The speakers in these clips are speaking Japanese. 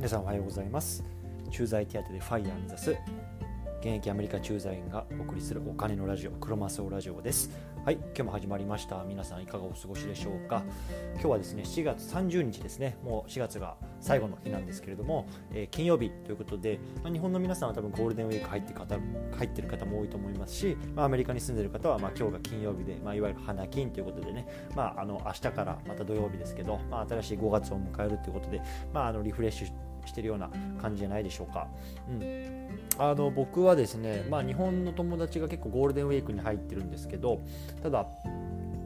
皆さんおはようございます。駐在手当でファイヤー目指す。現役アメリカ駐在員がお送りするお金のラジオクロマスオラジオです。はい今日も始まりました。皆さんいかがお過ごしでしょうか。今日はですね4月30日ですね。もう4月が最後の日なんですけれども、えー、金曜日ということで、まあ、日本の皆さんは多分ゴールデンウィーク入って方入ってる方も多いと思いますし、まあ、アメリカに住んでいる方はまあ今日が金曜日で、まあ、いわゆる花金ということでね、まあ、あの明日からまた土曜日ですけど、まあ、新しい5月を迎えるということで、まあ、あのリフレッシュしてるような感じじゃないでしょうか。うん、あの僕はですね、まあ、日本の友達が結構ゴールデンウィークに入ってるんですけどただ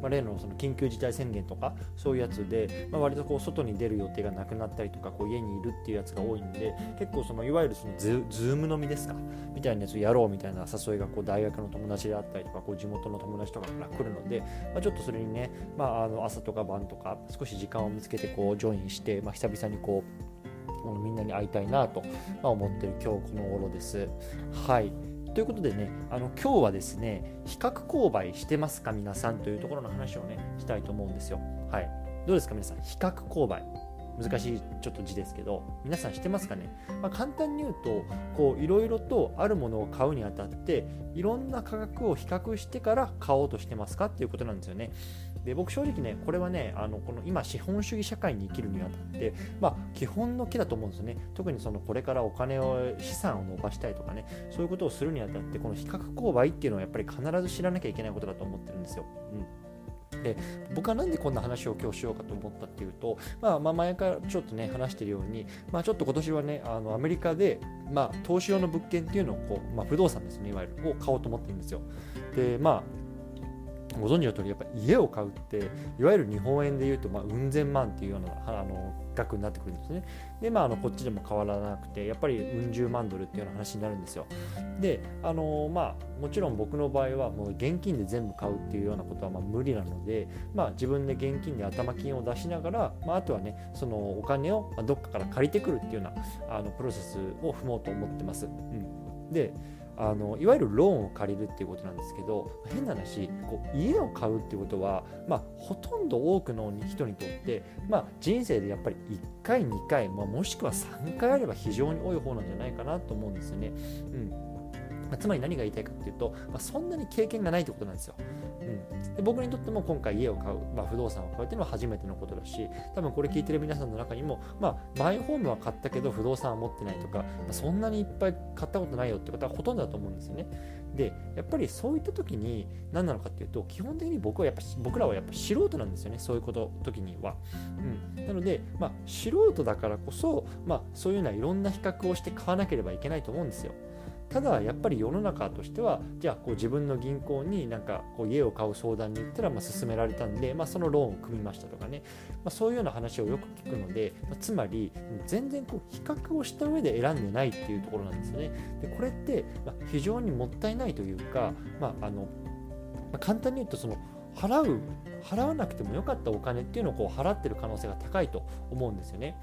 まあ、例のその緊急事態宣言とかそういうやつで、まあ、割とこう外に出る予定がなくなったりとかこう家にいるっていうやつが多いんで結構そのいわゆるそのズーム飲みですか？みたいなやつをやろうみたいな誘いがこう大学の友達であったりとかこう地元の友達とかから来るので、まあ、ちょっとそれにね、まあ、あの朝とか晩とか少し時間を見つけてこうジョインして、まあ、久々にこうみんなに会いたいなと、ま思ってる今日この頃です。はいということでね、あの今日はですね、比較購買してますか皆さんというところの話をね、したいと思うんですよ。はい。どうですか皆さん、比較購買。難しいちょっと字ですけど皆さん知ってますかね、まあ、簡単に言うとこういろいろとあるものを買うにあたっていろんな価格を比較してから買おうとしてますかっていうことなんですよねで僕正直ねこれはねあのこの今資本主義社会に生きるにあたってまあ基本の木だと思うんですよね。特にそのこれからお金を資産を伸ばしたいとかねそういうことをするにあたってこの比較購買っていうのはやっぱり必ず知らなきゃいけないことだと思ってるんですよ、うん。で僕は何でこんな話を今日しようかと思ったっていうと、まあ、まあ前からちょっとね話してるように、まあ、ちょっと今年はねあのアメリカで、まあ、投資用の物件っていうのをこう、まあ、不動産ですねいわゆるを買おうと思ってるんですよ。でまあご存知の通りやっぱ家を買うっていわゆる日本円で言うとまあうん千万っていうようなあの額になってくるんですね。でまああのこっちでも変わらなくてやっぱりうん十万ドルっていうような話になるんですよ。であのまあもちろん僕の場合はもう現金で全部買うっていうようなことはまあ無理なので、まあ、自分で現金で頭金を出しながら、まあ、あとはねそのお金をどっかから借りてくるっていうようなあのプロセスを踏もうと思ってます。うん、であのいわゆるローンを借りるっていうことなんですけど変な話こう家を買うっていうことは、まあ、ほとんど多くの人にとって、まあ、人生でやっぱり1回2回、まあ、もしくは3回あれば非常に多い方なんじゃないかなと思うんですよね。うんまあ、つまり何が言いたいかっていうと、まあ、そんなに経験がないってことなんですよ。うん、で僕にとっても今回家を買う、まあ、不動産を買うっていうのは初めてのことだし多分これ聞いてる皆さんの中にも、まあ、マイホームは買ったけど不動産は持ってないとか、まあ、そんなにいっぱい買ったことないよってことはほとんどだと思うんですよね。でやっぱりそういった時に何なのかっていうと基本的に僕はやっぱ僕らはやっぱ素人なんですよねそういうこと時には。うん、なので、まあ、素人だからこそ、まあ、そういうようないろんな比較をして買わなければいけないと思うんですよ。ただやっぱり世の中としてはじゃあこう自分の銀行になんかこう家を買う相談に行ったらまあ勧められたんで、まあ、そのローンを組みましたとかね、まあ、そういうような話をよく聞くので、まあ、つまり全然こう比較をした上で選んでないっていうところなんですよね。でこれってま非常にもったいないというか、まああのまあ、簡単に言うとその払う払わなくてもよかったお金っていうのをこう払ってる可能性が高いと思うんですよね。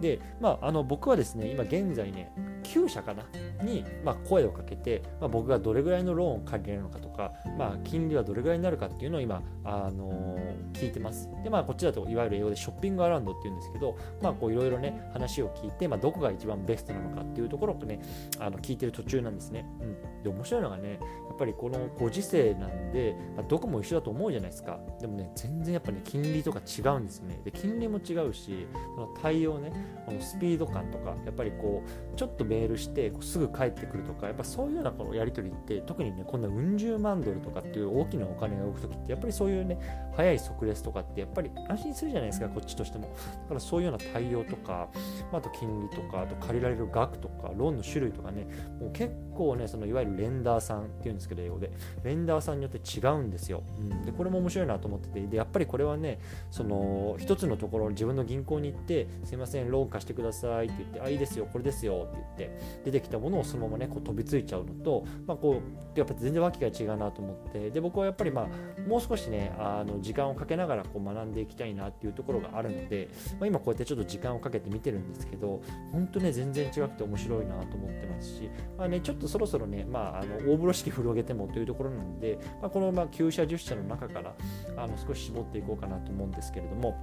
で、まあ、あの僕はですね今現在ね9社かな？に、まあ、声をかけて、まあ、僕がどれぐらいのローンを借りれるのかとか、まあ、金利はどれぐらいになるかっていうのを今、あのー、聞いてます。で、まあ、こっちだといわゆる英語でショッピングアラウンドっていうんですけど、まあ、こういろいろね、話を聞いて、まあ、どこが一番ベストなのかっていうところをね、あの聞いてる途中なんですね。うん。で、面白いのがね、やっぱりこのご時世なんで、まあ、どこも一緒だと思うじゃないですか。でもね、全然やっぱね、金利とか違うんですよね。で、金利も違うし、その対応ね、ねこのスピード感とか、やっぱりこう、ちょっとメールしてこうすぐ帰ってくるとか、やっぱそういうようなこのやり取りって、特にね、こんなうん十万ドルとかっていう大きなお金が動く時って、やっぱりそういうね、早い速レスとかって、やっぱり安心するじゃないですか、こっちとしても。だからそういうような対応とか、あと金利とか、あと借りられる額とか、ローンの種類とかね、もう結構ね、そのいわゆるレンダーさんっていうんですけど、英語で、レンダーさんによって違うんですよ。うん、で、これも面白いなと思ってて、で、やっぱりこれはね、その、一つのところ、自分の銀行に行って、すいません、ローン貸してくださいって言って、あ、いいですよ、これですよって言って、出てきたものをそのままね、こう飛びついちゃうのと、まあ、こう、やっぱ全然わけが違うなと思って、で、僕はやっぱりまあ、もう少しね、あの時間をかけながらこう学んでいきたいなっていうところがあるので、まあ、今こうやってちょっと時間をかけて見てるんですけど、本当ね、全然違くて面白いなと思ってますし、まあね、ちょっとそろそろね、まあ、あの大風呂敷広げてもというところなので、まあ、このまあ9社、10社の中からあの少し絞っていこうかなと思うんですけれども、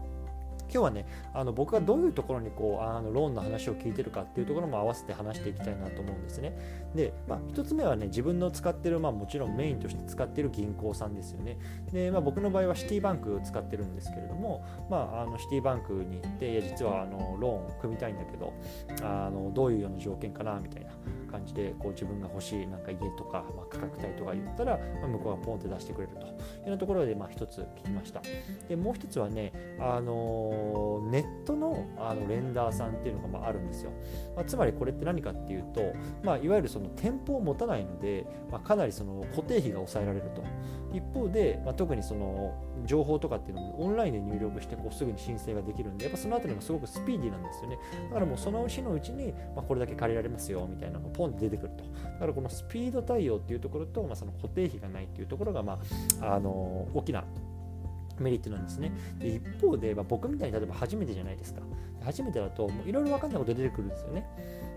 今日はねあの僕がどういうところにこうあのローンの話を聞いてるかっていうところも合わせて話していきたいなと思うんですね。で、まあ、1つ目はね自分の使ってる、まあ、もちろんメインとして使ってる銀行さんですよね。で、まあ、僕の場合はシティバンクを使ってるんですけれども、まあ、あのシティバンクに行っていや実はあのローンを組みたいんだけどあのどういうような条件かなみたいな。感じでこう自分が欲しいなんか家とか、まあ、価格帯とか言ったら、まあ、向こうがポンって出してくれると。いうようなところで、まあ、1つ聞きました。でもう1つはね、あのネットのあのレンダーさんっていうのがまああるんですよ、まあ、つまりこれって何かっていうと、まあ、いわゆるその店舗を持たないので、まあ、かなりその固定費が抑えられると。一方で、まあ、特にその情報とかっていうのもオンラインで入力してこうすぐに申請ができるんでやっぱそのあたりもすごくスピーディーなんですよね。だからもうその日のうちに、まあ、これだけ借りられますよみたいなのがポンって出てくるとだからこのスピード対応っていうところと、まあ、その固定費がないっていうところが、まあ、あの大きなメリットなんですね。で一方で、まあ、僕みたいに例えば初めてじゃないですか。初めてだといろいろ分かんないこと出てくるんですよね。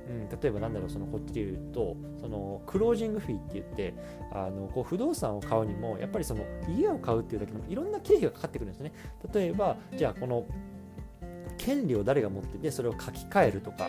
うん、例えばなんだろうそのこっちで言うとそのクロージングフィーって言ってあのこう不動産を買うにもやっぱりその家を買うっていうだけでもいろんな経費がかかってくるんですね。例えばじゃあこの権利を誰が持っててそれを書き換えるとか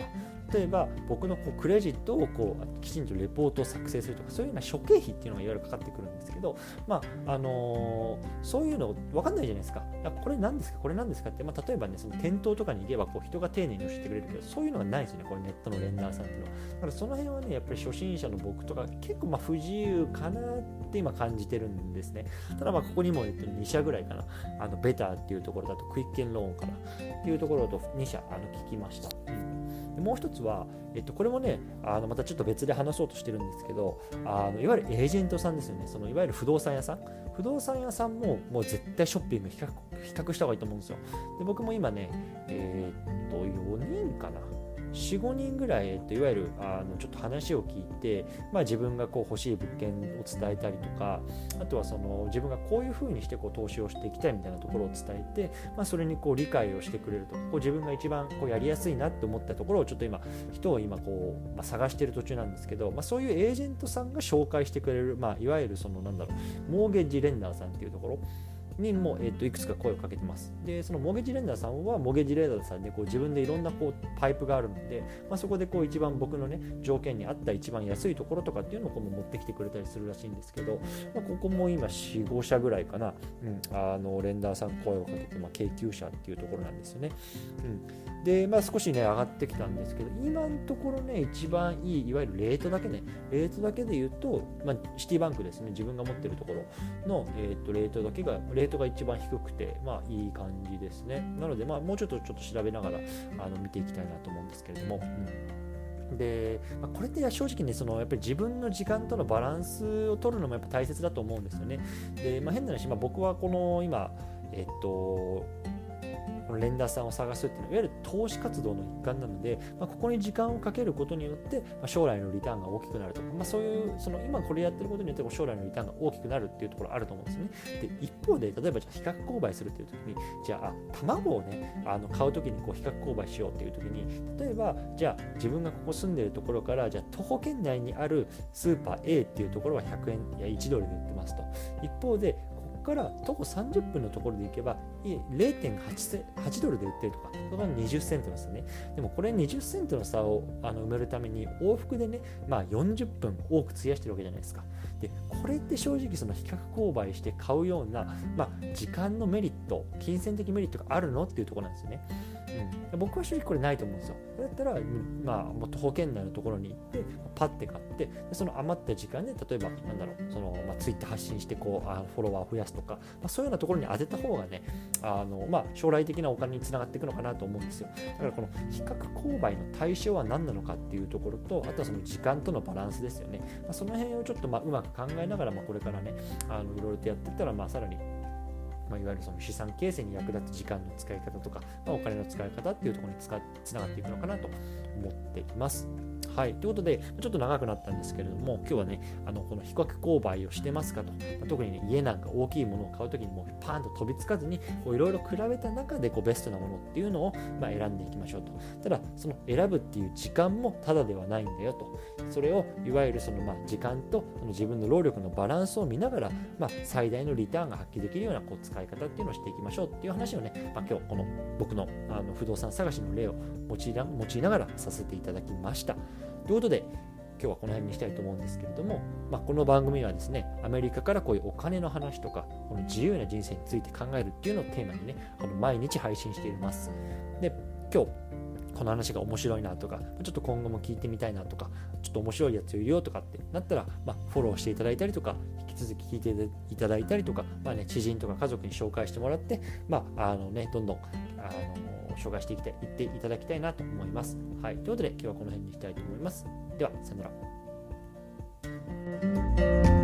例えば僕のこうクレジットをこうきちんとレポートを作成するとかそういうような諸経費っていうのがいわゆるかかってくるんですけど、まああのー、そういうの分かんないじゃないですか。これ何ですか？これ何ですか？って、まあ、例えばねその店頭とかに行けばこう人が丁寧に教えてくれるけどそういうのがないですよねこれネットのレンダーさんっていうのはだからその辺はねやっぱり初心者の僕とか結構まあ不自由かなって今感じてるんですね。ただまあここにも言ってる2社ぐらいかな。あのベターっていうところだとクイッケンローンかな。っていうところと2社あの聞きました、うもう一つは、えっと、これもねあのまたちょっと別で話そうとしてるんですけどあのいわゆるエージェントさんですよね。そのいわゆる不動産屋さん。不動産屋さんももう絶対ショッピング比較比較した方がいいと思うんですよ。で僕も今ねえー、っと4人かな。45人ぐらい、えっと、いわゆるあのちょっと話を聞いて、まあ、自分がこう欲しい物件を伝えたりとかあとはその自分がこういうふうにしてこう投資をしていきたいみたいなところを伝えて、まあ、それにこう理解をしてくれると。こう自分が一番こうやりやすいなって思ったところをちょっと今人を今こう、まあ、探している途中なんですけど、まあ、そういうエージェントさんが紹介してくれる、まあ、いわゆるそのなんだろうモーゲージレンダーさんっていうところ。にも、えー、といくつか声をかけてます。で、そのモゲジレンダーさんはモゲジレンダーさんでこう自分でいろんなこうパイプがあるので、まあ、そこでこう一番僕のね条件に合った一番安いところとかっていうのをこう持ってきてくれたりするらしいんですけど、まあ、ここも今4、5社ぐらいかな、うん、あのレンダーさん声をかけて、まあ、京急車っていうところなんですよね。うんで、まあ、少しね、上がってきたんですけど、今のところね、一番いい、いわゆるレートだけね、レートだけで言うと、まあ、シティバンクですね、自分が持ってるところの、えー、とレートだけが、レートが一番低くて、まあ、いい感じですね。なので、まあ、もうちょっとちょっと調べながらあの見ていきたいなと思うんですけれども。うんで、まあ、これって正直ねそのやっぱり自分の時間とのバランスを取るのもやっぱ大切だと思うんですよね。で、まあ、変な話、まあ、僕はこの今、えっと、このレンダーさんを探すっていうのはいわゆる投資活動の一環なので、まあ、ここに時間をかけることによって、まあ、将来のリターンが大きくなるとか、まあ、そういうその今これやってることによって将来のリターンが大きくなるっていうところあると思うんですね。で一方で例えばじゃあ比較購買するっていう時にじゃあ卵をねあの買う時にこう比較購買しようっていう時に例えばじゃあ自分がここ住んでるところからじゃあ徒歩圏内にあるスーパー A っていうところは100円いや1ドルで売ってますと一方でから徒歩30分のところで行けば0.8ドルで売ってるとか、そこが20セントですね。でもこれ20セントの差をあの埋めるために往復でね、まあ、40分多く費やしてるわけじゃないですか。で、これって正直その比較購買して買うような、まあ、時間のメリット、金銭的メリットがあるのっていうところなんですよね。うん、僕は正直これないと思うんですよ。だったら、まあ、もっと保険内のところに行って、パッて買って、でその余った時間で、例えば、なんだろう、その、まあ、ツイッター発信して、こう、あフォロワーを増やすとか、まあ、そういうようなところに当てた方がね、あの、まあ、将来的なお金につながっていくのかなと思うんですよ。だから、この比較購買の対象は何なのかっていうところと、あとはその時間とのバランスですよね。まあ、その辺をちょっと、まあ、うまく考えながら、まあ、これからね、あのいろいろとやっていったら、まあ、さらにまあ、いわゆるその資産形成に役立つ時間の使い方とか、まあ、お金の使い方っていうところにつながっていくのかなと思っています。はい、ということで、ちょっと長くなったんですけれども、今日はね、あのこの比較購買をしてますかと、特に、ね、家なんか大きいものを買うときにもパーンと飛びつかずに、いろいろ比べた中でこうベストなものっていうのを、まあ、選んでいきましょうと。ただ、その選ぶっていう時間もただではないんだよと。それをいわゆるそのまあ時間とその自分の労力のバランスを見ながら、まあ、最大のリターンが発揮できるようなこう使い方っていうのをしていきましょうっていう話をね、まあ、今日この僕のあの不動産探しの例を用いな用いながらさせていただきました。ということで、今日はこの辺にしたいと思うんですけれども、まあ、この番組はですね、アメリカからこういうお金の話とか、この自由な人生について考えるっていうのをテーマにね、あの毎日配信しています。で、今日、この話が面白いなとか、ちょっと今後も聞いてみたいなとか、ちょっと面白いやついるよとかってなったら、まあ、フォローしていただいたりとか、引き続き聞いていただいたりとか、まあね、知人とか家族に紹介してもらって、まあ、あのね、どんどん、あの、紹介していきたい、言っていただきたいなと思います。はい。ということで、今日はこの辺にしたいと思います。では、さよなら。